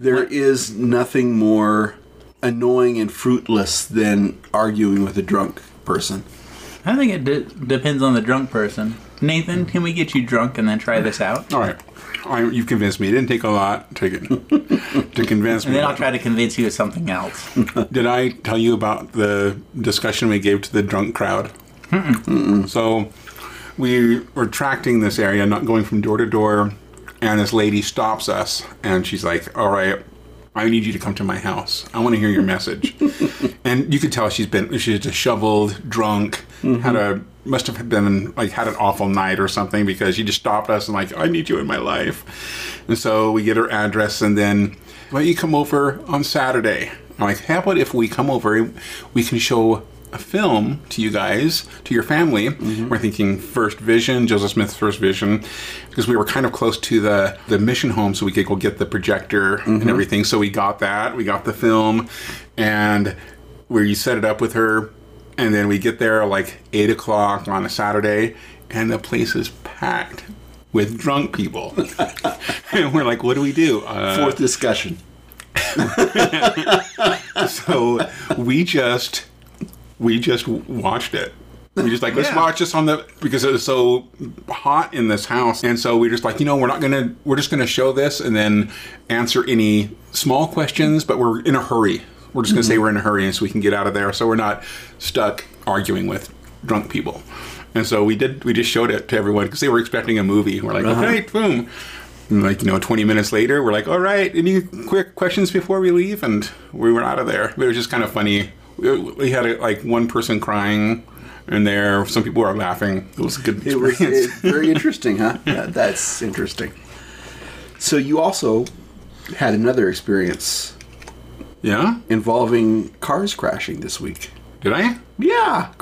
There is nothing more annoying and fruitless than arguing with a drunk person. I think it de- depends on the drunk person. Nathan, can we get you drunk and then try this out? All right. I, you've convinced me. It didn't take a lot to get, to convince And me. then I'll try to convince you of something else. Did I tell you about the discussion we gave to the drunk crowd? So we were tracting this area, not going from door to door, and this lady stops us, and she's like, "All right, I need you to come to my house. I want to hear your message." and you could tell she's been she's disheveled, drunk, mm-hmm. had a must have been like had an awful night or something because she just stopped us and like, "I need you in my life." And so we get her address, and then, "Why don't you come over on Saturday?" I'm like, "How about if we come over, we can show." A film to you guys, to your family. We're thinking First Vision, Joseph Smith's First Vision, because we were kind of close to the the mission home, so we could go get the projector and everything. So we got that, we got the film, and where you set it up with her, and then we get there like eight o'clock on a Saturday, and the place is packed with drunk people, and we're like, "What do we do?" Uh, Fourth discussion. so we just we just watched it. We just like let's Yeah. watch this on the because it was so hot in this house, and so we just like you know we're not gonna we're just gonna show this and then answer any small questions, but we're in a hurry. We're just gonna say mm-hmm. we're in a hurry and so we can get out of there, so we're not stuck arguing with drunk people. And so we did. We just showed it to everyone because they were expecting a movie. We're like, uh-huh. okay, boom. And like you know, 20 minutes later, we're like, all right, any quick questions before we leave? And we were out of there. But it was just kind of funny. We had like one person crying in there. Some people were laughing. It was a good It was experience. it- very interesting, huh? That's interesting. So you also had another experience yeah? involving cars crashing this week. Did I? Yeah,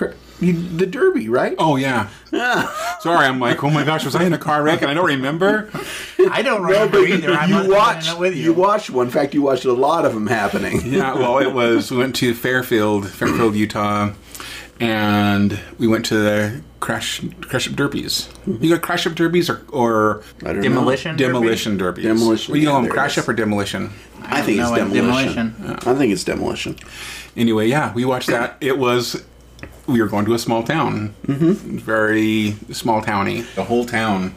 you, the Derby, right? Oh yeah. Sorry, I'm like, oh my gosh, was I in a car wreck and I don't remember? I don't remember either. I'm not you watched. with you. You watched one. In fact, you watched a lot of them happening. Yeah, well, it was. We went to Fairfield, Fairfield, Utah, and we went to the crash crash up derbies. Mm-hmm. You got crash up derbies or, or Demolition. know. demolition derbies? Demolition, What do you yeah, call them? Crash is. up or demolition? I think it's know what demolition. demolition. I think it's demolition. Anyway, yeah, we watched that. It was. We were going to a small town, mm-hmm. very small towny. The whole town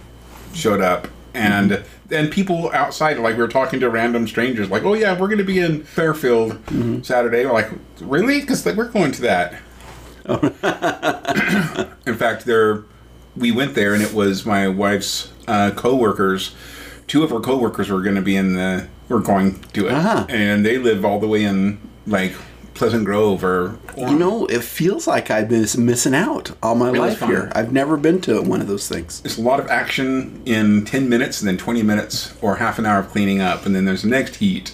showed up, and then people outside, like we were talking to random strangers, like, "Oh yeah, we're going to be in Fairfield Saturday." We're like, "Really?" Because we're going to that. in fact, there, we went there, and it was my wife's uh, coworkers. Two of her coworkers were going to be in the. Were going to it, Uh-huh. and they live all the way in like Pleasant Grove or. You know, it feels like I've been missing out all my life fun. here. I've never been to one of those things. There's a lot of action in 10 minutes and then 20 minutes or half an hour of cleaning up and then there's the next heat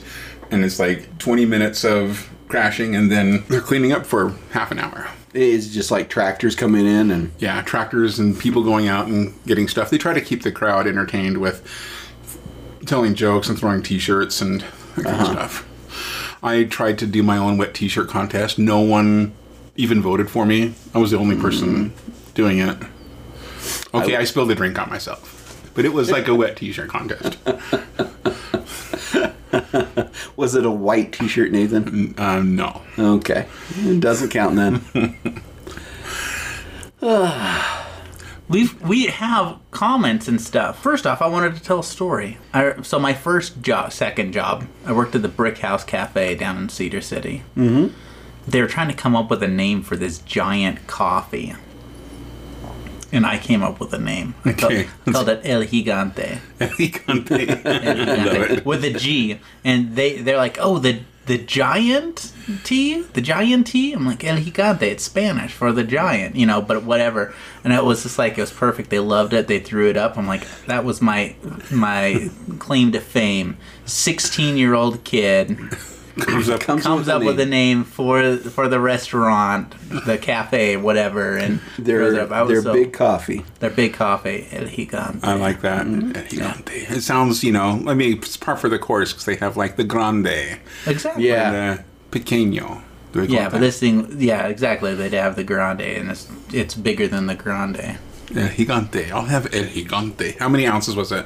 and it's like 20 minutes of crashing and then they're cleaning up for half an hour It's just like tractors coming in and yeah tractors and people going out and getting stuff they try to keep the crowd entertained with telling jokes and throwing t-shirts and that kind of uh-huh. stuff i tried to do my own wet t-shirt contest. No one even voted for me. I was the only person doing it. Okay I, spilled a drink on myself but it was like a wet t-shirt contest. Was it a white T-shirt, Nathan? um, no. Okay, it doesn't count then. We we have comments and stuff. First off, I wanted to tell a story. I, so my first job, second job, I worked at the Brick House Cafe down in Cedar City. Mm-hmm. They were trying to come up with a name for this giant coffee, and I came up with a name. I called, Okay. I called it El Gigante. El Gigante. El Gigante with a G, and they they're like, oh the. The giant tea, the giant tea. I'm like El Gigante. It's Spanish for the giant, you know. But whatever. And it was just like it was perfect. They loved it. They threw it up. I'm like, that was my my claim to fame. 16 year old kid Comes up. Comes, comes a up with a name. name for for the restaurant, the cafe, whatever, and Their, throws it up. I was their so- big coffee. their big coffee, El Gigante. I like that. Mm-hmm. El Gigante. It sounds, you know, I mean, it's par for the course because they have like the grande exactly. Yeah. and the pequeño. Do they call Yeah, but that? this thing, yeah, exactly. They'd have the grande, and it's it's bigger than the grande. El Gigante. I'll have El Gigante. How many ounces was it?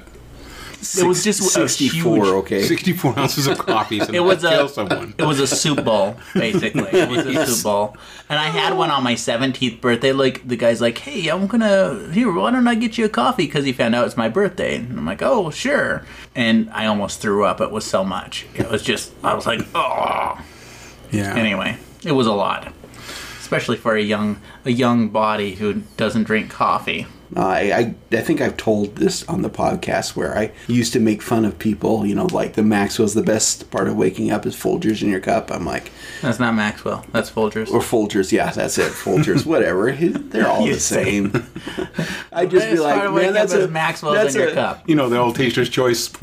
It was just a 64, huge- okay? 64 ounces of coffee. So It was kill a someone. it was a soup bowl basically. It was a Yes. soup bowl, and I had one on my seventeenth birthday. Like the guy's like, "Hey, I'm gonna here. Why don't I get you a coffee?" Because he found out it's my birthday, and I'm like, "Oh, sure." And I almost threw up. It was so much. It was just I was like, "Oh." Yeah. Anyway, it was a lot, especially for a young a young body who doesn't drink coffee. Uh, I, I I think I've told this on the podcast where I used to make fun of people, you know, like the Maxwell's the best part of waking up is Folgers in your cup. I'm like, That's not Maxwell. That's Folgers. or Folgers, yeah, that's it, Folgers, whatever. They're all the same. I'd just be like, man, that's up a Maxwell's that's in your a- cup. You know, the old Taster's Choice.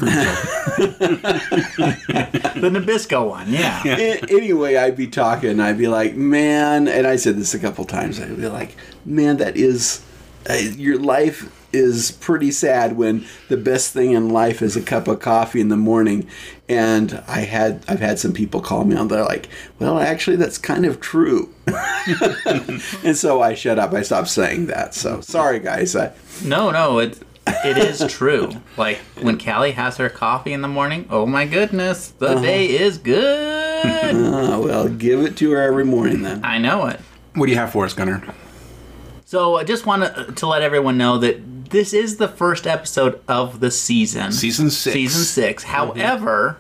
The Nabisco one, yeah. A- anyway, I'd be talking, I'd be like, man, and I said this a couple times. I'd be like, man, that is uh, your life is pretty sad when the best thing in life is a cup of coffee in the morning. And I had I've had some people call me on. They're like, well, actually, that's kind of true. and so I shut up. I stopped saying that. So sorry, guys. I, No, no, it it is true. Like when Callie has her coffee in the morning, oh my goodness, the Uh-huh. day is good. uh, well, give it to her every morning then. I know it. what do you have for us, Gunnar? So I just want to, to let everyone know that this is the first episode of the season. Season six. Season 6 However,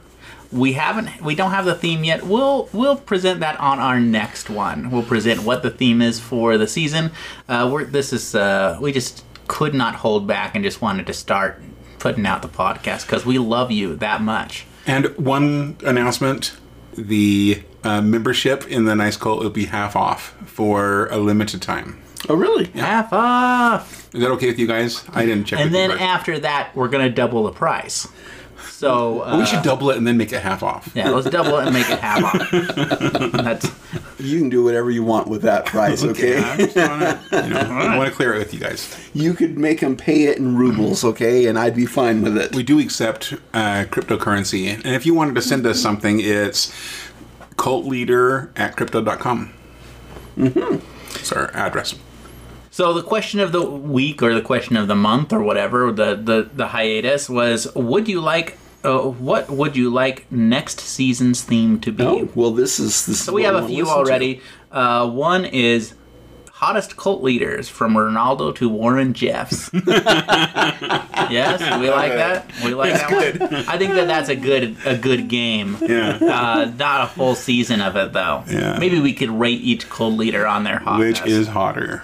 we haven't we don't have the theme yet. We'll we'll present that on our next one. We'll present what the theme is for the season. Uh, we're this is uh, we just could not hold back and just wanted to start putting out the podcast because we love you that much. And one announcement the uh, membership in the Nice Cult will be half off for a limited time. Oh, really? Half off. Is that okay with you guys? I didn't check. And with you then guys. after that, we're gonna double the price. So uh, we should double it and then make it half off. yeah, let's double it and make it half off. That's You can do whatever you want with that price, okay? I just wanna, you know, I want to clear it with you guys. You could make them pay it in rubles, okay? And I'd be fine with it. We do accept uh, cryptocurrency, and if you wanted to send us something, it's cultleader at crypto.com. Mm-hmm. It's our address. So the question of the week or the question of the month or whatever the the, the hiatus was: Would you like? Uh, what would you like next season's theme to be? Oh, well, this is this. So we have a few already. Uh, one is hottest cult leaders from Ronaldo to Warren Jeffs. yes, we like that. We like that one. I think that that's a good a good game. Yeah. Uh, not a full season of it though. Yeah. Maybe we could rate each cult leader on their hotness. Which is hotter?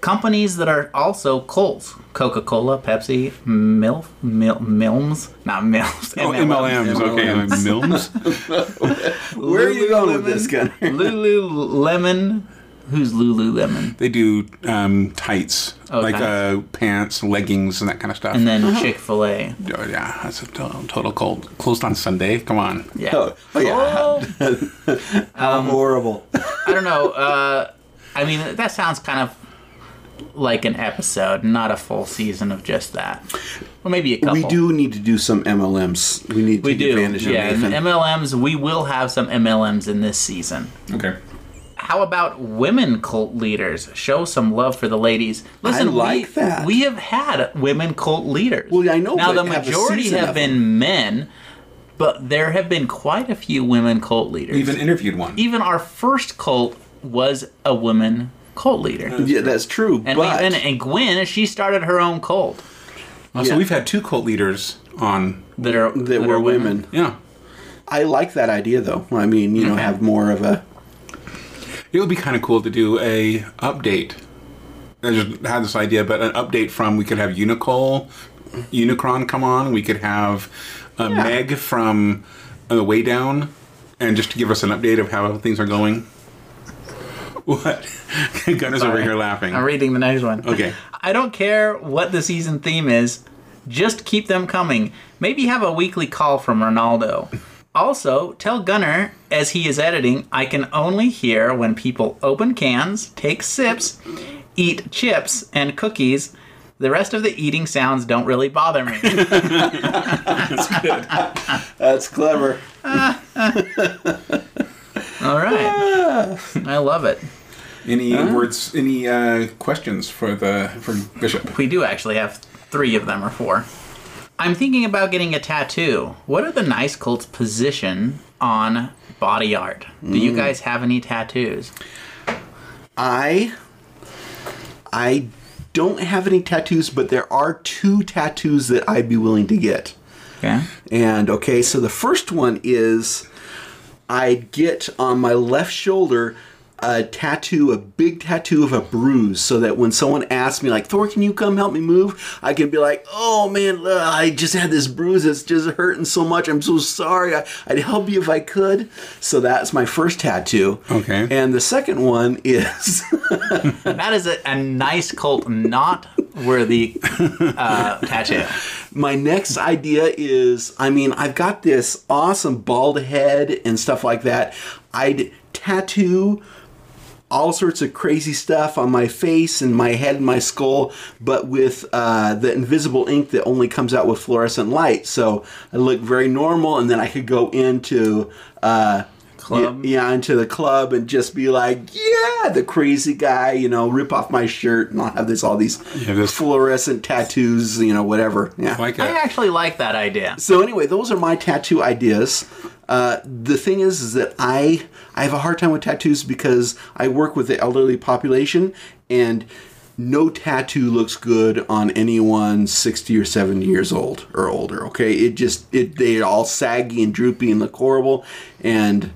companies that are also cults: Coca-Cola, Pepsi, Milf, Mil, Milms, not Milfs. Oh, MLMs. Okay, Milms. Where are you going with this, Gunner? Lululemon. Who's Lululemon? They do um, tights, Oh, like tights. uh, pants, leggings, and that kind of stuff. And then Chick Fil A. Oh, yeah, that's a total, total cold. Closed on Sunday. Come on. Yeah. Oh, oh, yeah. Oh, How horrible. I don't know. Uh, I mean, that sounds kind of like an episode, not a full season of just that. Well, maybe a couple. We do need to do some MLMs. We need to We take do. advantage Yeah, of and Nathan. MLMs. We will have some MLMs in this season. Okay. How about women cult leaders? Show some love for the ladies. Listen, I like we, that. We have had women cult leaders. Well, I know, Now the majority season have been men, but there have been quite a few women cult leaders. We even interviewed one. even our first cult was a woman cult leader. yeah, that's true. And but we and, and Gwen, she started her own cult Uh, So we've had two cult leaders on. that are that were are women. Yeah. I like that idea, though. I mean, you know, have more of a. It would be kind of cool to do a update. I just had this idea, but an update from we could have Unicol, Unicron come on. We could have uh, Yeah. Meg from uh, the Way Down, and just to give us an update of how things are going. What? Gunner's over here laughing. I'm reading the next one. Okay. I don't care what the season theme is, just keep them coming. Maybe have a weekly call from Ronaldo. Also, tell Gunner, as he is editing, I can only hear when people open cans, take sips, eat chips and cookies. The rest of the eating sounds don't really bother me. That's good. That's clever. All right. I love it. Any words? Any uh, questions for the for Bishop? We do actually have three of them or four. I'm thinking about getting a tattoo. What are the nice cult's position on body art? Do you mm. guys have any tattoos? I I don't have any tattoos, but there are two tattoos that I'd be willing to get. Okay. And okay, so the first one is I'd get on my left shoulder a tattoo, a big tattoo of a bruise, so that when someone asks me, like, Thor, can you come help me move? I can be like, oh man, ugh, I just had this bruise. It's just hurting so much. I'm so sorry. I, I'd help you if I could. So that's my first tattoo. Okay. And the second one is That is a, a nice cult not worthy uh, tattoo. my next idea is I mean, I've got this awesome bald head and stuff like that. I'd tattoo all sorts of crazy stuff on my face and my head and my skull, but with uh, the invisible ink that only comes out with fluorescent light. So I look very normal, and then I could go into. Uh, Club. Yeah, into the club and just be like, yeah, the crazy guy, you know, rip off my shirt and I'll have this all these Yeah, this- fluorescent tattoos, you know, whatever. Yeah. Like I a, actually like that idea. So anyway, those are my tattoo ideas. Uh, the thing is, is that I I have a hard time with tattoos because I work with the elderly population, and no tattoo looks good on anyone sixty or seventy years old or older. Okay, it just it they're all saggy and droopy and look horrible, and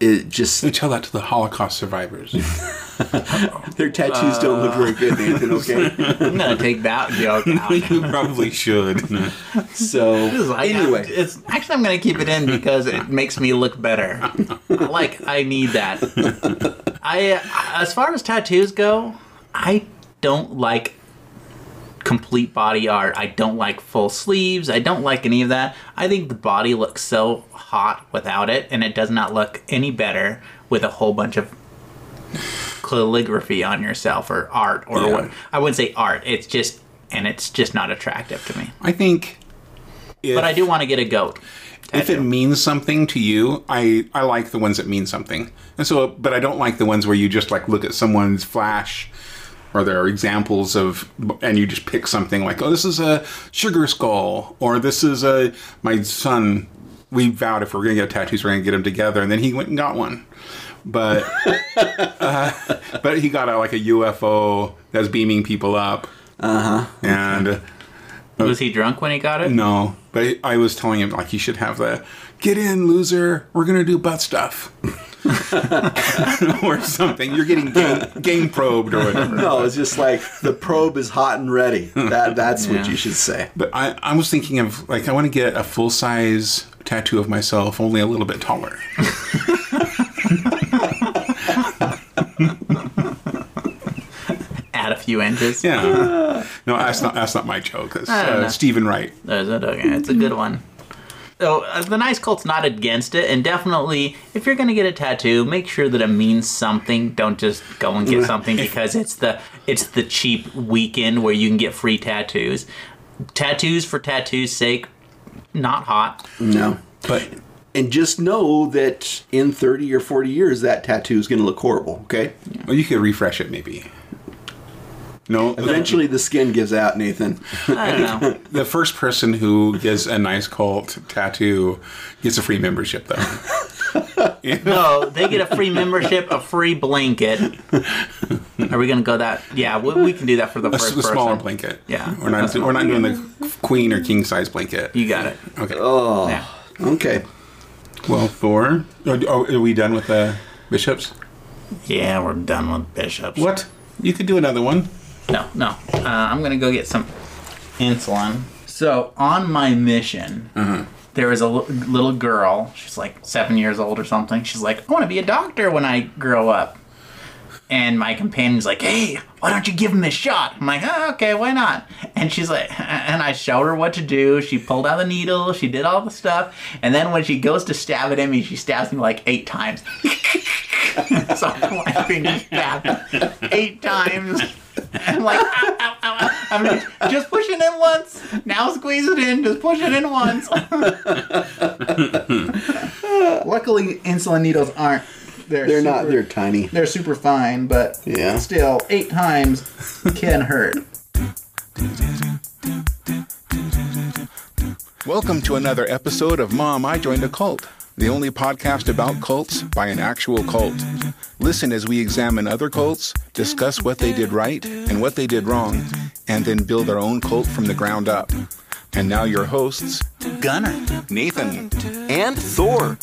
it just we tell that to the Holocaust survivors. their tattoos don't look very good, Nathan. Okay, I'm gonna take that joke out. you probably should. so Like, anyway, it's actually I'm gonna keep it in because it makes me look better. like I need that. I uh, as far as tattoos go, I don't like complete body art. I don't like full sleeves. I don't like any of that. I think the body looks so hot without it, and it does not look any better with a whole bunch of calligraphy on yourself or art or Yeah. what. I wouldn't say art. It's just and it's just not attractive to me. I think. If, But I do want to get a goat. If it means something to you, I I like the ones that mean something, and so but I don't like the ones where you just like look at someone's flash, or there are examples of, and you just pick something like, oh, this is a sugar skull, or this is a my son. We vowed if we're gonna get tattoos, we're gonna get them together, and then he went and got one. But uh, but he got a, like a UFO that's beaming people up. Uh huh. And Was he drunk when he got it? no, but I was telling him like he should have the get in, loser. We're gonna do butt stuff. or something. You're getting game, game probed or whatever. no, it's just like the probe is hot and ready. That that's what you should say. But I, I was thinking of like I want to get a full size tattoo of myself, only a little bit taller. Add a few inches. Yeah. No, that's not that's not my joke. That's I don't know. uh, Steven Wright. Is it? Okay, it's a good one. So uh, the nice cult's not against it, and definitely, if you're gonna get a tattoo, make sure that it means something. Don't just go and get something because it's the it's the cheap weekend where you can get free tattoos. Tattoos for tattoos' sake, not hot. No. But And just know that in 30 or 40 years, that tattoo is going to look horrible, okay? well, you could refresh it maybe. No, Eventually, the skin gives out, Nathan. I don't know. the first person who gets a nice cult tattoo gets a free membership though. No, they get a free membership, a free blanket. Are we gonna go that? Yeah, we, we can do that for the A, first s- a smaller person. blanket. Yeah. we're not A we're not doing the queen or king size blanket. You got it. Okay. Oh, Yeah. okay. Well, four. Oh, are we done with the bishops? Yeah, we're done with bishops. What? You could do another one. No, no. Uh, I'm gonna go get some insulin. So on my mission, there was a little girl. She's like seven years old or something. She's like, I want to be a doctor when I grow up. And my companion's like, Hey, why don't you give him a shot? I'm like, oh, okay, why not? And she's like, and I showed her what to do. She pulled out the needle. She did all the stuff. And then when she goes to stab it at me, she stabs me like eight times. so I'm like being stabbed eight times. I'm like, ow, ow, ow. I'm like, just push it in once. Now squeeze it in. Just push it in once. Luckily, insulin needles aren't. They're, They're not, they're tiny. They're super fine, but Yeah. still, eight times can hurt. Welcome to another episode of Mom, I Joined a Cult, the only podcast about cults by an actual cult. Listen as we examine other cults, discuss what they did right and what they did wrong, and then build our own cult from the ground up. And now your hosts, Gunner. Nathan. and Thor.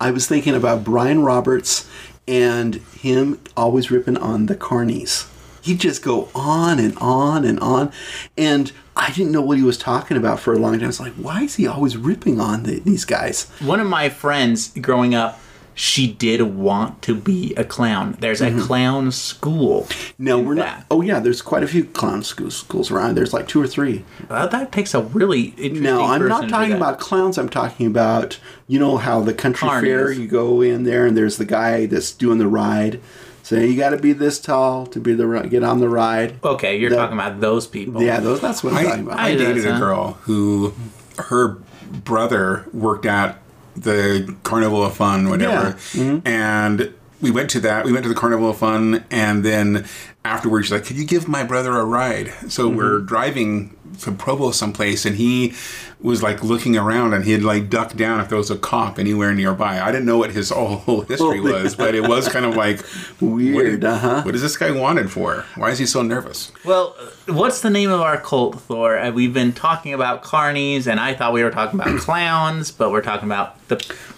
I was thinking about Brian Roberts and him always ripping on the carnies. He'd just go on and on and on. And I didn't know what he was talking about for a long time. I was like, why is he always ripping on the, these guys? One of my friends growing up, she did want to be a clown. There's a clown school. No, we're not. Oh, yeah, there's quite a few clown schools, schools around. There's like two or three. Uh, that takes a really interesting. No, I'm not talking about clowns. I'm talking about, you know, how the country Carnies. fair, you go in there and there's the guy that's doing the ride. So you got to be this tall to be the get on the ride. Okay, you're The- talking about those people. Yeah, those. That's what I'm I, talking about. I I dated a girl who her brother worked at the Carnival of Fun, whatever. Mm-hmm. And we went to that. We went to the Carnival of Fun, and then afterwards, she's like, "Could you give my brother a ride?" So mm-hmm. we're driving to Provo someplace, and he was like looking around, and he'd like duck down if there was a cop anywhere nearby. I didn't know what his whole, whole history was, but it was kind of like Weird, What, uh-huh. what is this guy wanted for? Why is he so nervous? Well, what's the name of our cult, Thor? Uh, we've been talking about carnies, and I thought we were talking about clowns, but we're talking about the,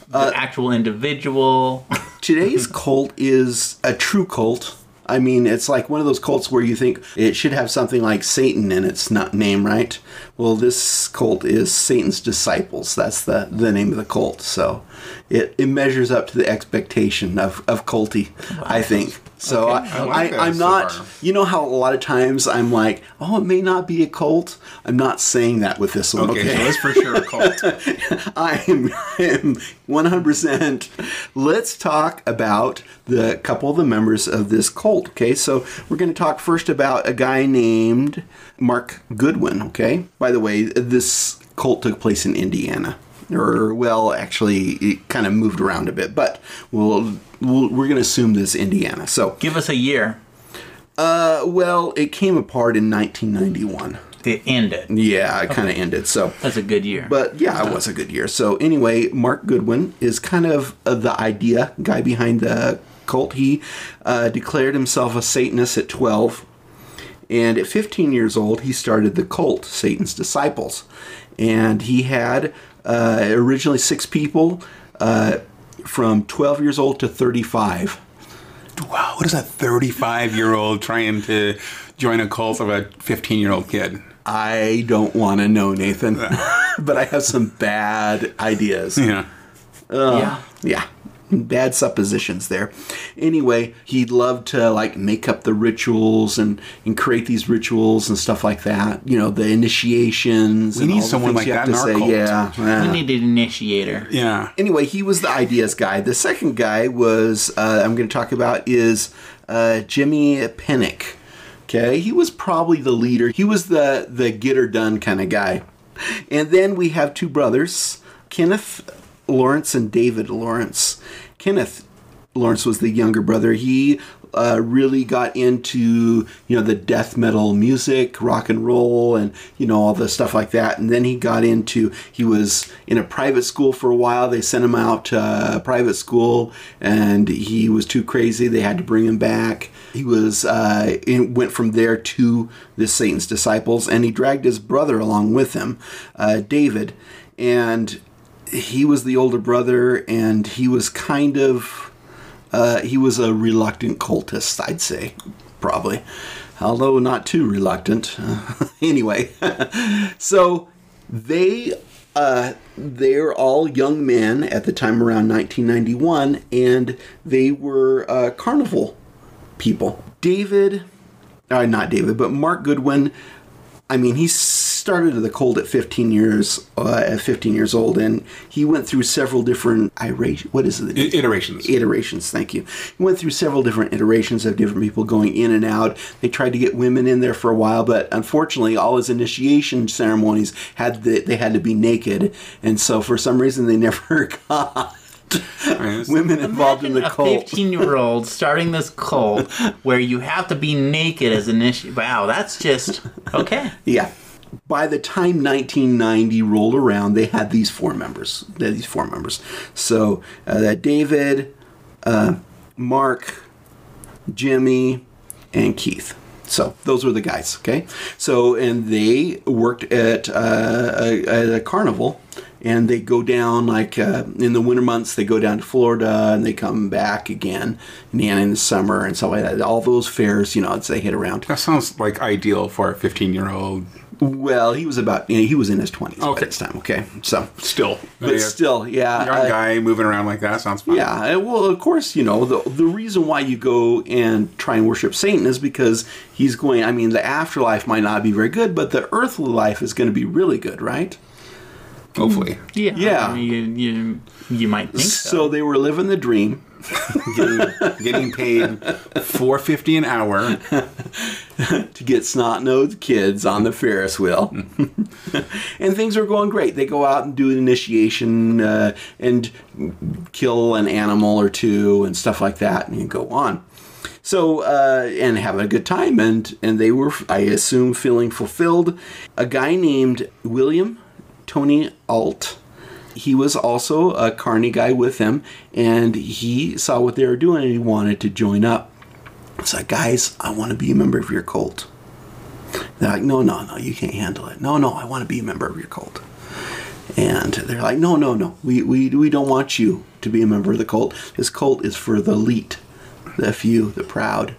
the Uh, actual individual. Today's cult is a true cult. I mean, it's like one of those cults where you think it should have something like Satan in its not name, right? Well, this cult is Satan's disciples. That's the, the name of the cult. So it, it measures up to the expectation of, of culty, I think. So Okay. I, I like I, I'm so not, you know how a lot of times I'm like, oh, it may not be a cult. I'm not saying that with this one, Okay, okay? so it's for sure a cult. I am, I am 100%. Let's talk about the couple of the members of this cult. Okay, so we're going to talk first about a guy named Mark Goodwin. Okay, by the way, this cult took place in Indiana. Or, well, actually, it kind of moved around a bit, but we'll, we'll we're going to assume this Indiana. So, Give us a year. uh, well, it came apart in 1991. It ended. Yeah, it kind of ended. So, That's a good year. but yeah, it was a good year. So anyway, Mark Goodwin is kind of uh, the idea guy behind the cult. He uh, declared himself a Satanist at 12. And at 15 years old, he started the cult, Satan's Disciples. And he had uh, originally six people uh, from 12 years old to 35. Wow, what is a 35 year old trying to join a cult of a 15 year old kid? I don't want to know, Nathan, but I have some bad ideas. Yeah. yeah. yeah bad suppositions there anyway he loved to like make up the rituals and and create these rituals and stuff like that you know the initiations We and need all someone things like you that to in our cult. yeah, yeah. We need an initiator. Yeah. anyway he was the ideas guy the second guy was uh, i'm going to talk about is uh, jimmy penick okay he was probably the leader he was the the get her done kind of guy and then we have two brothers kenneth lawrence and david lawrence. Kenneth lawrence was the younger brother. He uh, really got into you know the death metal music rock and roll and you know all the stuff like that. And then he got into he was in a private school for a while. They sent him out to a private school and he was too crazy. They had to bring him back. He was uh, in, went from there to the satan's disciples and he dragged his brother along with him uh, david. And he was the older brother and he was kind of uh, he was a reluctant cultist, I'd say, probably, although not too reluctant. anyway, so they uh, they're all young men at the time around 1991, and they were uh, carnival people. David, uh, not David, but Mark Goodwin. I mean, he started the cold at 15 years uh, at 15 years old, and he went through several different irate. What is it? I- iterations. iterations. Thank you. He went through several different iterations of different people going in and out. They tried to get women in there for a while, but unfortunately, all his initiation ceremonies had the, they had to be naked, and so for some reason they never got Women involved in the a cult. 15 year old starting this cult where you have to be naked as an issue. Wow, that's just okay. Yeah. By the time 1990 rolled around, they had these four members. They had these four members. So uh, that David, uh, Mark, Jimmy, and Keith. So those were the guys. Okay. So and they worked at uh, a, a carnival, and they go down like uh, in the winter months. They go down to Florida and they come back again in the, in the summer and stuff like that. All those fairs, you know, they hit around. That sounds like ideal for a 15 year old. Well, he was about you know, he was in his twenties Okay. at this time. Okay, so Still. but A still, yeah, young uh, guy moving around like that sounds fun. yeah. Well, of course, you know the the reason why you go and try and worship Satan is because he's going. I mean, the afterlife might not be very good, but the earthly life is going to be really good, right? Hopefully. Yeah. Yeah. I mean, you, you, you might think so. So they were living the dream. Getting, getting paid 450 an hour. to get snot nosed kids on the Ferris wheel. and things are going great. They go out and do an initiation uh, and kill an animal or two and stuff like that, and you go on. So uh, and having a good time, and and they were, I assume, feeling fulfilled. A guy named William Tony Alt. He was also a carny guy with them, and he saw what they were doing, and he wanted to join up. It's like, guys, I want to be a member of your cult. They're like, no, no, no, you can't handle it. No, no, I want to be a member of your cult. And they're like, no, no, no, we, we, we don't want you to be a member of the cult. This cult is for the elite, the few, the proud.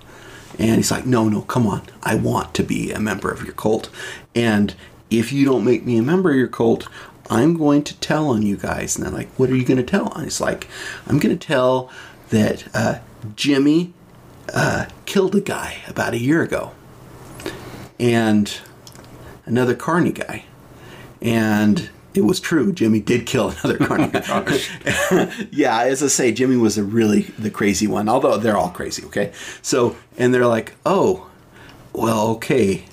And he's like, no, no, come on. I want to be a member of your cult. And if you don't make me a member of your cult, I'm going to tell on you guys. And they're like, what are you going to tell on? He's like, I'm going to tell that uh, Jimmy uh, killed a guy about a year ago, and another Carney guy, and it was true. Jimmy did kill another Carney. guy. yeah, as I say, Jimmy was a really the crazy one. Although they're all crazy. Okay, so and they're like, oh, well, okay,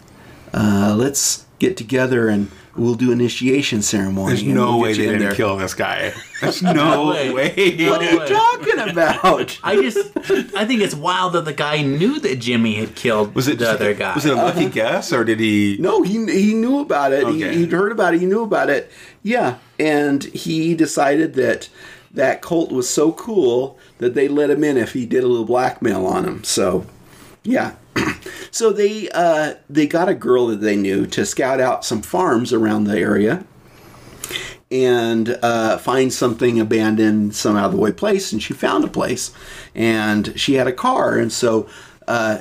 uh, let's get together and we'll do initiation ceremony. There's no we'll way they in didn't there." kill this guy. There's no way. way. What are you way. talking about? I just, I think it's wild that the guy knew that Jimmy had killed Was it the other a, guy. Was it a lucky uh-huh. guess, or did he? No, he he knew about it. Okay. He, he'd heard about it. He knew about it. Yeah, and he decided that that cult was so cool that they let him in if he did a little blackmail on him. So, yeah. so they uh, they got a girl that they knew to scout out some farms around the area and uh, find something abandoned, some out of the way place. And she found a place, and she had a car, and so uh,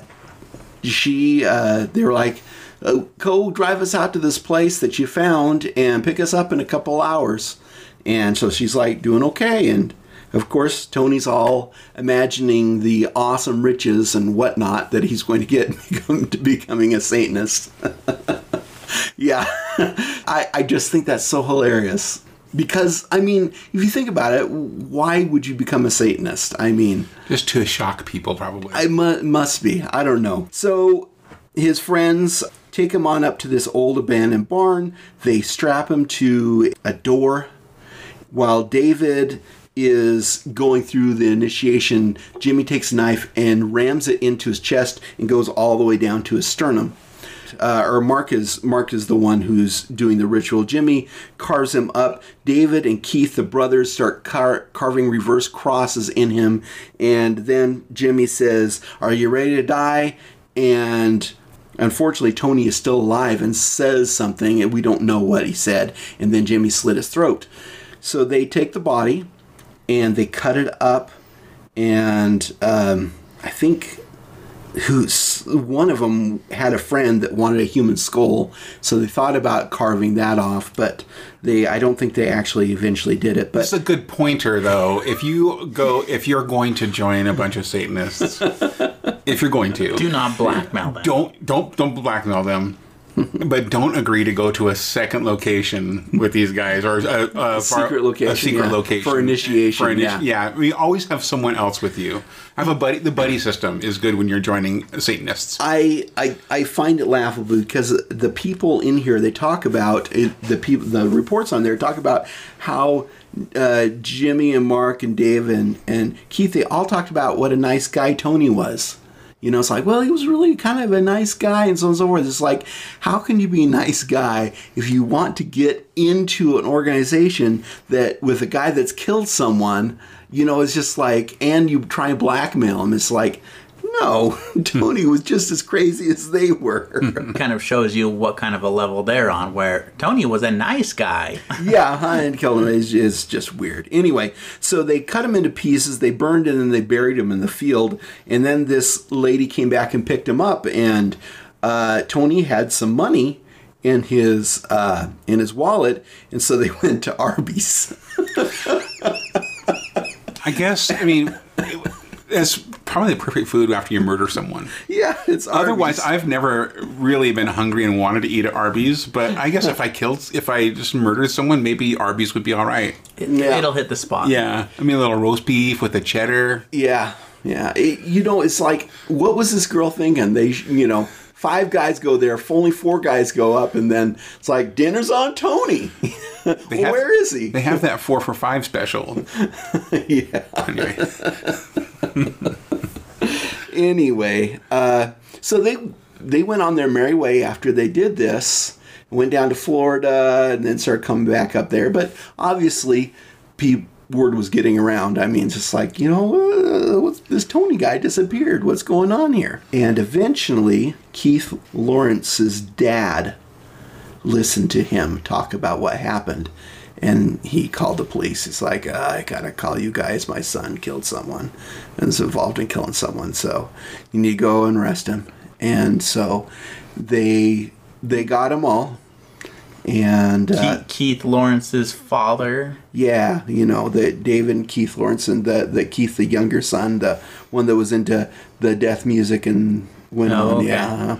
she uh, they were like, oh, "Go drive us out to this place that you found and pick us up in a couple hours." And so she's like doing okay, and of course Tony's all imagining the awesome riches and whatnot that he's going to get to becoming a Satanist. yeah, I I just think that's so hilarious. Because I mean, if you think about it, why would you become a Satanist? I mean, Just to shock people, probably. I mu- must be. I don't know. So his friends take him on up to this old abandoned barn. They strap him to a door while David is going through the initiation. Jimmy takes a knife and rams it into his chest and goes all the way down to his sternum. Uh, or Mark is Mark is the one who's doing the ritual. Jimmy carves him up. David and Keith, the brothers, start car- carving reverse crosses in him, and then Jimmy says, "Are you ready to die?" And unfortunately, Tony is still alive and says something, and we don't know what he said. And then Jimmy slit his throat. So they take the body and they cut it up, and um, I think who's one of them had a friend that wanted a human skull so they thought about carving that off but they i don't think they actually eventually did it but That's a good pointer, though. If you go, if you're going to join a bunch of Satanists, if you're going to, Do not blackmail them. don't don't don't blackmail them. but don't agree to go to a second location with these guys or a, a, secret location, A secret yeah. location For initiation, For initi- yeah. yeah, we always have someone else with you. I have a buddy. The buddy system is good when you're joining Satanists. I, I I find it laughable because the people in here they talk about it, the people the reports on there talk about how uh, Jimmy and Mark and Dave and, and Keith they all talked about what a nice guy Tony was. You know, it's like, well, he was really kind of a nice guy and so on and so forth. It's like, how can you be a nice guy if you want to get into an organization that with a guy that's killed someone, you know, it's just like, and you try and blackmail him. It's like, no, Tony was just as crazy as they were. kind of shows you what kind of a level they're on. Where Tony was a nice guy. yeah, and killing him is, is just weird. Anyway, so they cut him into pieces, they burned him, and they buried him in the field. And then this lady came back and picked him up, and uh, Tony had some money in his uh, in his wallet, and so they went to Arby's. I guess. I mean, it's probably the perfect food after you murder someone. yeah, it's Arby's. Otherwise, I've never really been hungry and wanted to eat at Arby's. But I guess if I killed, if I just murdered someone, maybe Arby's would be all right. It, Yeah. It'll hit the spot. Yeah, I mean a little roast beef with a cheddar. Yeah, yeah. It- you know, it's like, what was this girl thinking? They, you know, five guys go there, only four guys go up, and then it's like dinner's on Tony. Well, have- Where is he? They have that four for five special. yeah. Anyway, Anyway, uh, so they they went on their merry way after they did this. Went down to Florida and then started coming back up there. But obviously, pe- word was getting around. I mean, just like you know, uh, this Tony guy disappeared. What's going on here? And eventually, Keith Lawrence's dad listened to him talk about what happened. And he called the police. He's like, uh, I gotta call you guys. My son killed someone and is involved in killing someone. So you need to go and arrest him. And so they they got him all. And uh, Keith, Keith Lawrence's father. yeah, you know, that David and Keith Lawrence and the, the Keith, the younger son, the one that was into the death music and went Oh, on. okay. Yeah.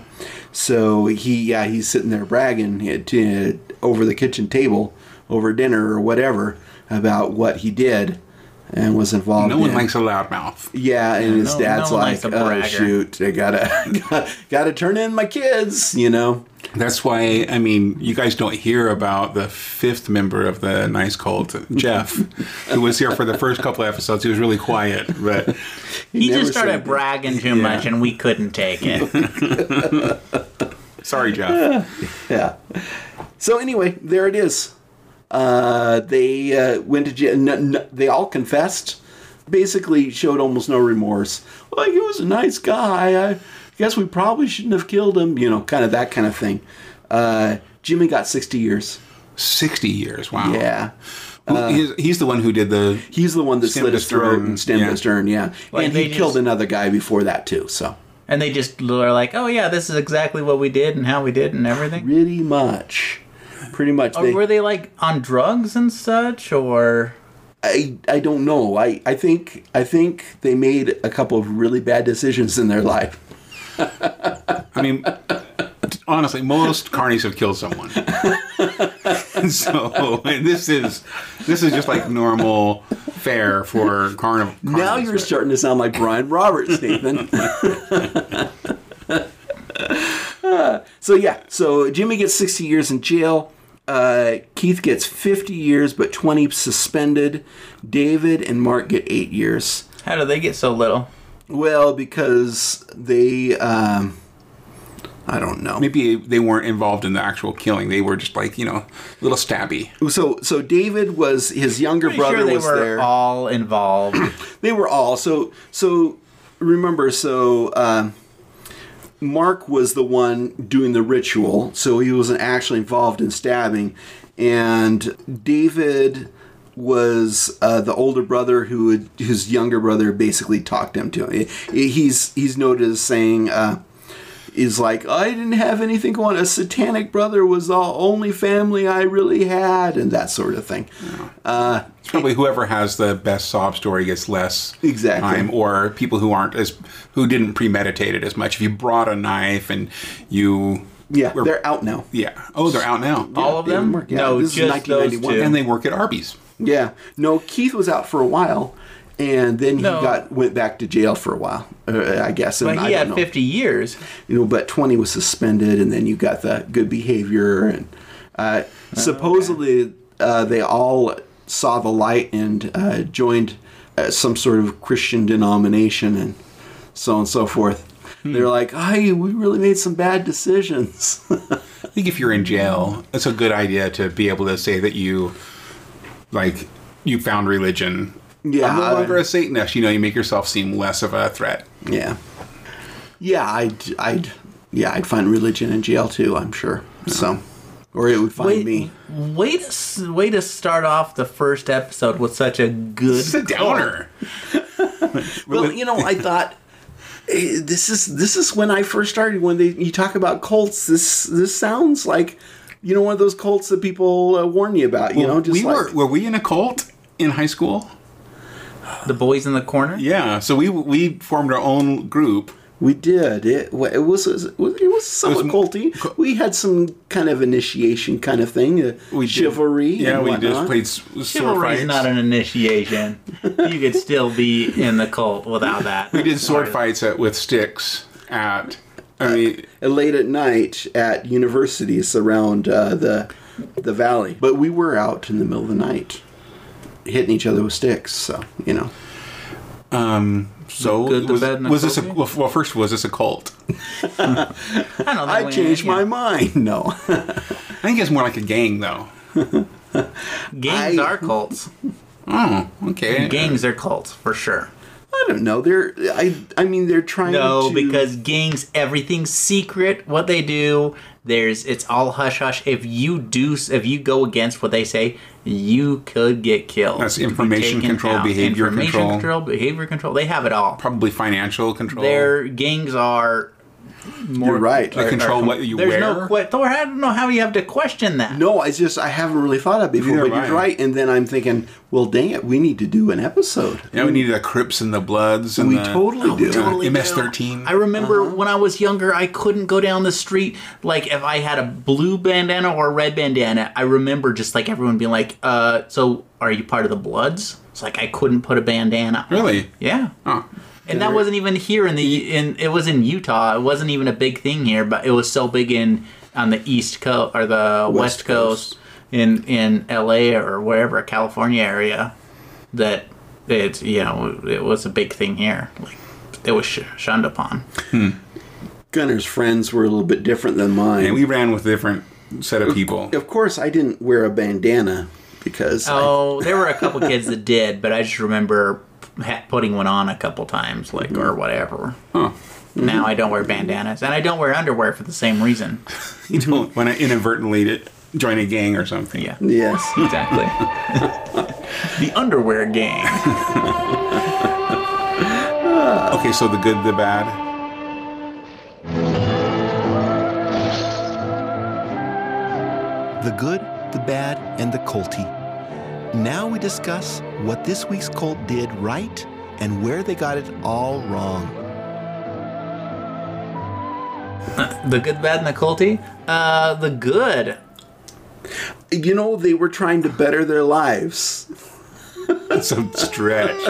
So he, yeah, he's sitting there bragging uh, over the kitchen table over dinner or whatever about what he did and was involved no one in. likes a loudmouth. Yeah, and his no- dad's no like, likes a "Oh shoot, I gotta, gotta turn in my kids," you know. That's why I mean, you guys don't hear about the fifth member of the Nice Cult, Jeff, who was here for the first couple of episodes. He was really quiet, but He never just started bragging too Yeah. much, and we couldn't take it. sorry, Jeff. Yeah. So anyway, there it is. Uh, they uh, went to jail. N- n- they all confessed. Basically, showed almost no remorse. Like he was a nice guy. I guess we probably shouldn't have killed him. You know, kind of that kind of thing. Uh, Jimmy got sixty years. Sixty years. Wow. Yeah. Who- he's, he's the one who did the. He's the one that slit his throat and stemmed yeah. his stern. Yeah, Like, and they he killed another guy before that too. So and they just are like, "Oh yeah, this is exactly what we did and how we did and everything." pretty much, pretty much. They- were they like on drugs and such, or I I don't know. I I think I think they made a couple of really bad decisions in their life. I mean, honestly, most carnies have killed someone. so this is this is just like normal fare for carnival. Now you're starting to sound like Brian Roberts, Nathan. Uh, so yeah, so Jimmy gets 60 years in jail. Uh, Keith gets 50 years, but 20 suspended. David and Mark get eight years. how do they get so little? Well, because they, um, I don't know. Maybe they weren't involved in the actual killing. They were just like you know, a little stabby. So, so David was his younger Pretty brother sure they was were there. all involved. They were all so so. Remember, so um, Mark was the one doing the ritual, so he wasn't actually involved in stabbing, and David was uh, the older brother who whose younger brother basically talked him to him. He's he's noted as saying. Uh, is like I didn't have anything going. A satanic brother was the only family I really had, and that sort of thing. Uh, It's probably whoever has the best sob story gets less Exactly. time, or people who aren't as who didn't premeditate it as much. If you brought a knife and you Yeah, We're- they're out now. Yeah. Oh, they're out now. All of them? work, yeah. No, This is just those 1991. two. And they work at Arby's. Yeah. No, Keith was out for a while, and then he got went back to jail for a while. Uh, I guess. And But he don't had. 50 years. you know, but 20 was suspended, and then you got the good behavior, and uh, supposedly uh, they all saw the light and uh, joined uh, some sort of Christian denomination, and so on and so forth. They're like, "Hey, we really made some bad decisions." I think if you're in jail, it's a good idea to be able to say that you, like, you found religion. Yeah, I'm no longer a Satanist. You know, you make yourself seem less of a threat. yeah, yeah, I'd, I'd, yeah, I'd find religion in jail too. I'm sure. So, or it would find Wait, me. way to way to start off the first episode with such a good It's a downer. Well, you know, I thought eh, this is this is when I first started. When they you talk about cults, this this sounds like you know one of those cults that people uh, warn you about. You know, just we like were were we in a cult in high school? The boys in the corner. Yeah. So we we formed our own group. we did. It, it was it was, it was somewhat culty. We had some kind of initiation kind of thing, uh, We did- chivalry. Yeah, and we whatnot. just played s- sword Chivalry's fights. not an initiation. you could still be in the cult without that. we did sword fights at, with sticks at. I mean, Uh, late at night at universities around uh, the the valley. But we were out in the middle of the night, hitting each other with sticks. So you know. Um, so good, the was, bad, was this a well, well? First, was this a cult? I don't know. I changed my mind. No. I think it's more like a gang, though. Gangs I- are cults. Oh, okay. Gangs are cults for sure. I don't know. They're I I mean they're trying No, to because gangs, everything's secret. What they do, there's it's all hush hush. If you do, if you go against what they say, you could get killed. That's You could be information taken control, behavior information control. control, behavior control. They have it all. Probably financial control. Their gangs are more. You're right. They Are- control are- what you There's wear. no que- Thor. I don't know how you have to question that. No, I just I haven't really thought of it before, Neither but have you're right. And then I'm thinking, well, dang it, we need to do an episode. yeah, we need the Crips and the Bloods. And We the, totally do. uh, totally do. MS-13. I remember Uh-huh. when I was younger, I couldn't go down the street. Like if I had a blue bandana or a red bandana, I remember just like everyone being like, "Uh, so are you part of the Bloods?" It's like I couldn't put a bandana. on. Really? Yeah. Oh. And that wasn't even here in the in it was in Utah. It wasn't even a big thing here, but it was so big in on the East Coast or the West, West Coast, Coast. in in LA or wherever California area that it you know it was a big thing here. Like it was sh- shunned upon. Hmm. Gunner's friends were a little bit different than mine. And we ran with a different set of people. of course, I didn't wear a bandana because I- Oh, there were a couple kids that did, but I just remember ha- putting one on a couple times, like or hmm. whatever. Huh. Now I don't wear bandanas, and I don't wear underwear for the same reason. You don't want to inadvertently join a gang or something. Yeah. yes, Exactly. the underwear gang. Okay, so the good, the bad. the good, the bad, and the culty. Now we discuss what this week's cult did right and where they got it all wrong. The good, bad, and the culty. Uh, the good. you know they were trying to better their lives. That's a stretch.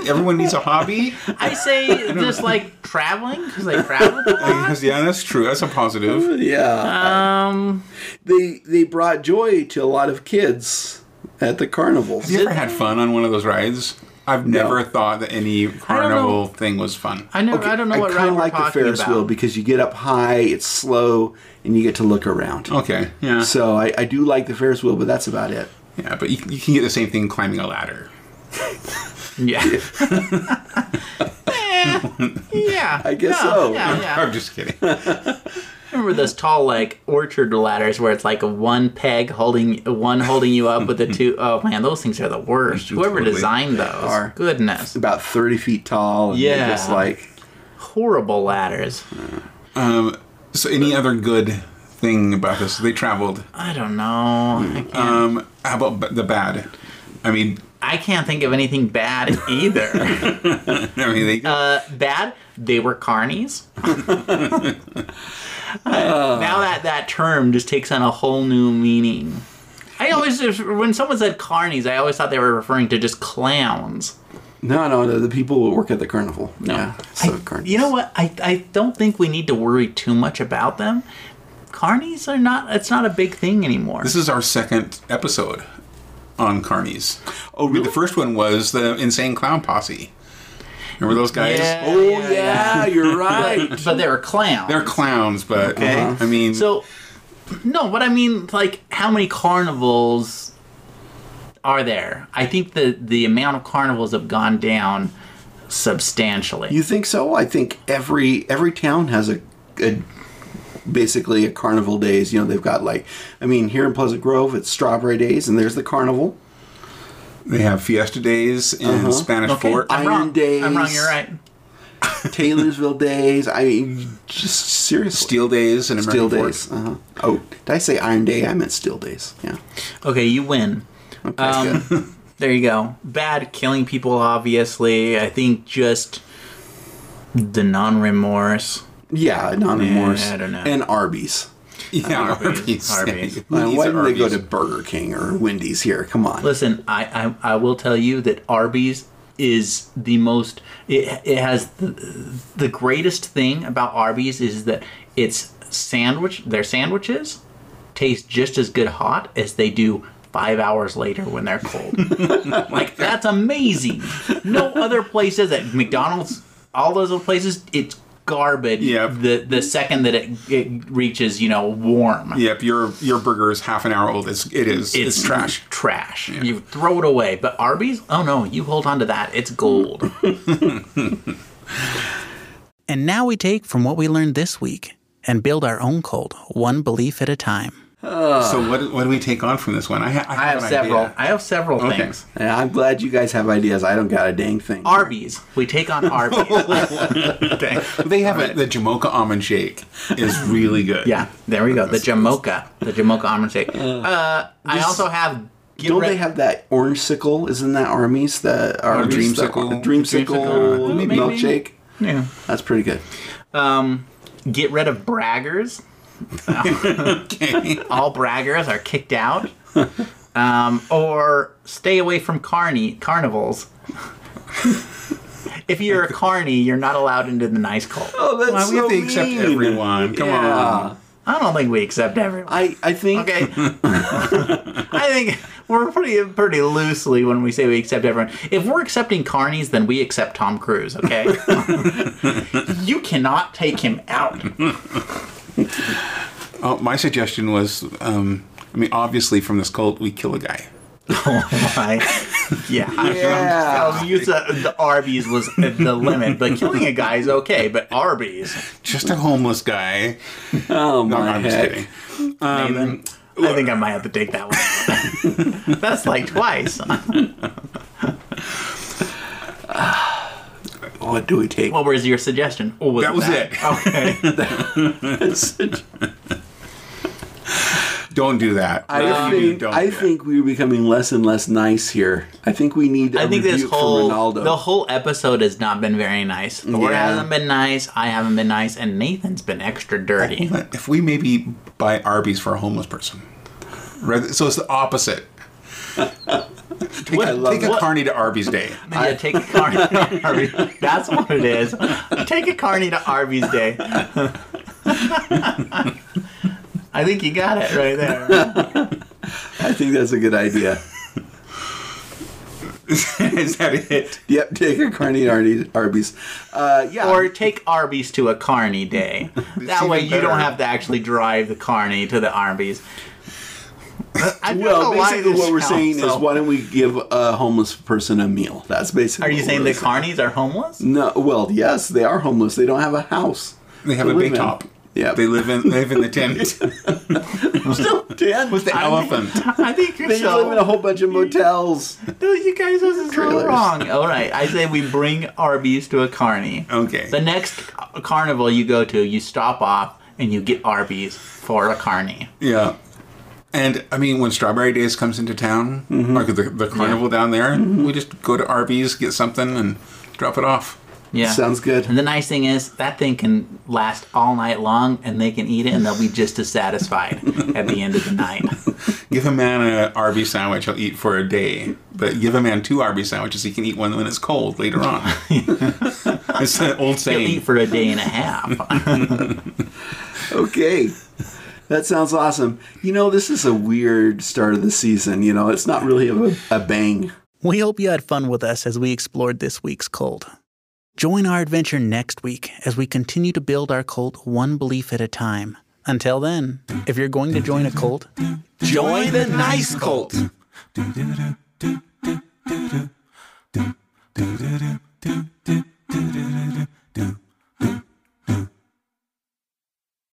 Everyone needs a hobby. I say just like traveling because I traveled a lot. yeah, that's true. That's a positive. Yeah, Um, they they brought joy to a lot of kids at the carnivals. Have you ever had fun on one of those rides? I've never thought that any carnival thing was fun. I never. I don't know what I kind of like the Ferris about. wheel because you get up high, it's slow, and you get to look around. Okay, yeah, So I, I do like the Ferris wheel, but that's about it. yeah, but you, you can get the same thing climbing a ladder. Yeah. Eh, yeah. I guess yeah, so. Yeah, yeah. I'm just kidding. Remember those tall like orchard ladders where it's like one peg holding one holding you up with the two oh man, those things are the worst. Whoever Totally. designed those, Are. goodness, About thirty feet tall. And Yeah. just like horrible ladders. Um, so, any other good thing about this? They traveled. I don't know. I can't. Um, how about b- the bad? I mean, I can't think of anything bad either. I mean, they, uh, bad, they were carnies. now that that term just takes on a whole new meaning. I always, when someone said carnies, I always thought they were referring to just clowns. No, no, the, the people who work at the carnival. No. Yeah. So I- carnies. you know what? I, I don't think we need to worry too much about them. Carnies are not, it's not a big thing anymore. this is our second episode on carnies. Oh, really? The first one was the Insane Clown Posse. Remember those guys? Yeah. Oh, yeah, you're right. but they were clowns. They're clowns, but Okay. Uh-huh. I mean, So, no, but I mean, like, how many carnivals are there? I think the the amount of carnivals have gone down substantially. You think so? I think every every town has a, a basically a carnival days. You know, they've got like, I mean, here in Pleasant Grove, it's Strawberry Days, and there's the carnival. they have Fiesta Days in Uh-huh. Spanish okay, Fork. I'm Iron wrong. Days. I'm wrong. You're right. Taylorsville Days. I mean, just seriously. Steel Days in Steel American Days. Uh-huh. Oh, did I say Iron Day? I meant Steel Days. Yeah. Okay, you win. Okay, Um, good. There you go. Bad killing people, obviously. I think just the non remorse. Yeah, non-remorse. Yeah, I don't know. And Arby's. Yeah, Arby's. Arby's. Arby's. Why didn't they go to Burger King or Wendy's here? Come on. Listen, I, I I will tell you that Arby's is the most. It, it has the, the greatest thing about Arby's is that its sandwich, their sandwiches, taste just as good hot as they do five hours later when they're cold. like that's amazing. No other places at McDonald's, all those other places, it's garbage. Yep. The the second that it, it reaches, you know, warm. Yep, your your burger is half an hour old. It's it is it's, trash. Trash. You throw it away. But Arby's, oh no, you hold on to that. It's gold. and now we take from what we learned this week and build our own cult, one belief at a time. So what what do we take on from this one? I, ha- I have, I have several. idea. I have several Okay. things. Yeah, I'm glad you guys have ideas. I don't got a dang thing. Arby's. We take on Arby's. okay. They have it. The Jamocha almond shake is really good. Yeah, there we go. The Jamocha. The Jamocha almond shake. Uh, I also have. Don't Red- they have that orange sickle? Isn't that Arby's? The Arby's, the dreamsicle? dreamsicle Dreamsicle, maybe. milkshake. Yeah. That's pretty good. Um, get rid of braggers. All braggers are kicked out. Um, or stay away from carny carnivals. if you're a carny, you're not allowed into the nice cult. Oh, that's Why we have to accept everyone? Come on. I don't think we accept everyone. I I think Okay. I think we're pretty pretty loosely when we say we accept everyone. If we're accepting carnies, then we accept Tom Cruise, okay? you cannot take him out. Oh, my suggestion was, um, I mean, obviously from this cult, we kill a guy. Oh my. Yeah. Yeah. I'll use the, the Arby's was the limit, but killing a guy is okay, but Arby's. Just a homeless guy. Oh No, my I'm just heck. kidding. Nathan, I think I might have to take that one. That's like twice. What do we take? What was your suggestion? Or was That was that? it. Okay. Don't do that. I Whatever think don't I do think we're becoming less and less nice here. I think we need. I I think this whole Ronaldo. the whole episode has not been very nice. Thor Yeah. hasn't been nice. I haven't been nice, and Nathan's been extra dirty. If we maybe buy Arby's for a homeless person, rather, so it's the opposite. Take, I love take a carny to Arby's Day. yeah, take a carny to Arby's. That's what it is. Take a carny to Arby's Day. I think you got it right there. I think that's a good idea. Is that it? Yep, take a carny Arby's. Arby's. Uh, yeah. Or take Arby's to a carny day. That way you don't have to actually drive the carny to the Arby's. I don't well, know basically, this what we're saying so- is, why don't we give a homeless person a meal? That's basically. Are you what saying we're the carnies are homeless? No. Well, yes, they are homeless. They don't have a house. They have to a big in. top. Yeah. They live in live in the tent Still dead. with the I mean- elephant. I think you're They so. live in a whole bunch of motels. No, you guys are so Trailers. wrong. All right, I say we bring Arby's to a carny. Okay. The next carnival you go to, you stop off and you get Arby's for a carny. Yeah. And I mean, when Strawberry Days comes into town, mm-hmm. like the, the carnival down there, mm-hmm. we just go to Arby's, get something, and drop it off. Yeah. Sounds good. And the nice thing is that thing can last all night long, and they can eat it, and they'll be just as satisfied at the end of the night. Give a man an Arby's sandwich, he'll eat for a day. But give a man two Arby's sandwiches, he can eat one when it's cold later on. it's an old They'll eat saying. for a day and a half. Okay. That sounds awesome. You know, this is a weird start of the season. You know, it's not really a, a bang. We hope you had fun with us as we explored this week's cult. Join our adventure next week as we continue to build our cult one belief at a time. Until then, if you're going to join a cult, join the nice cult. Do do do do do do do do do do do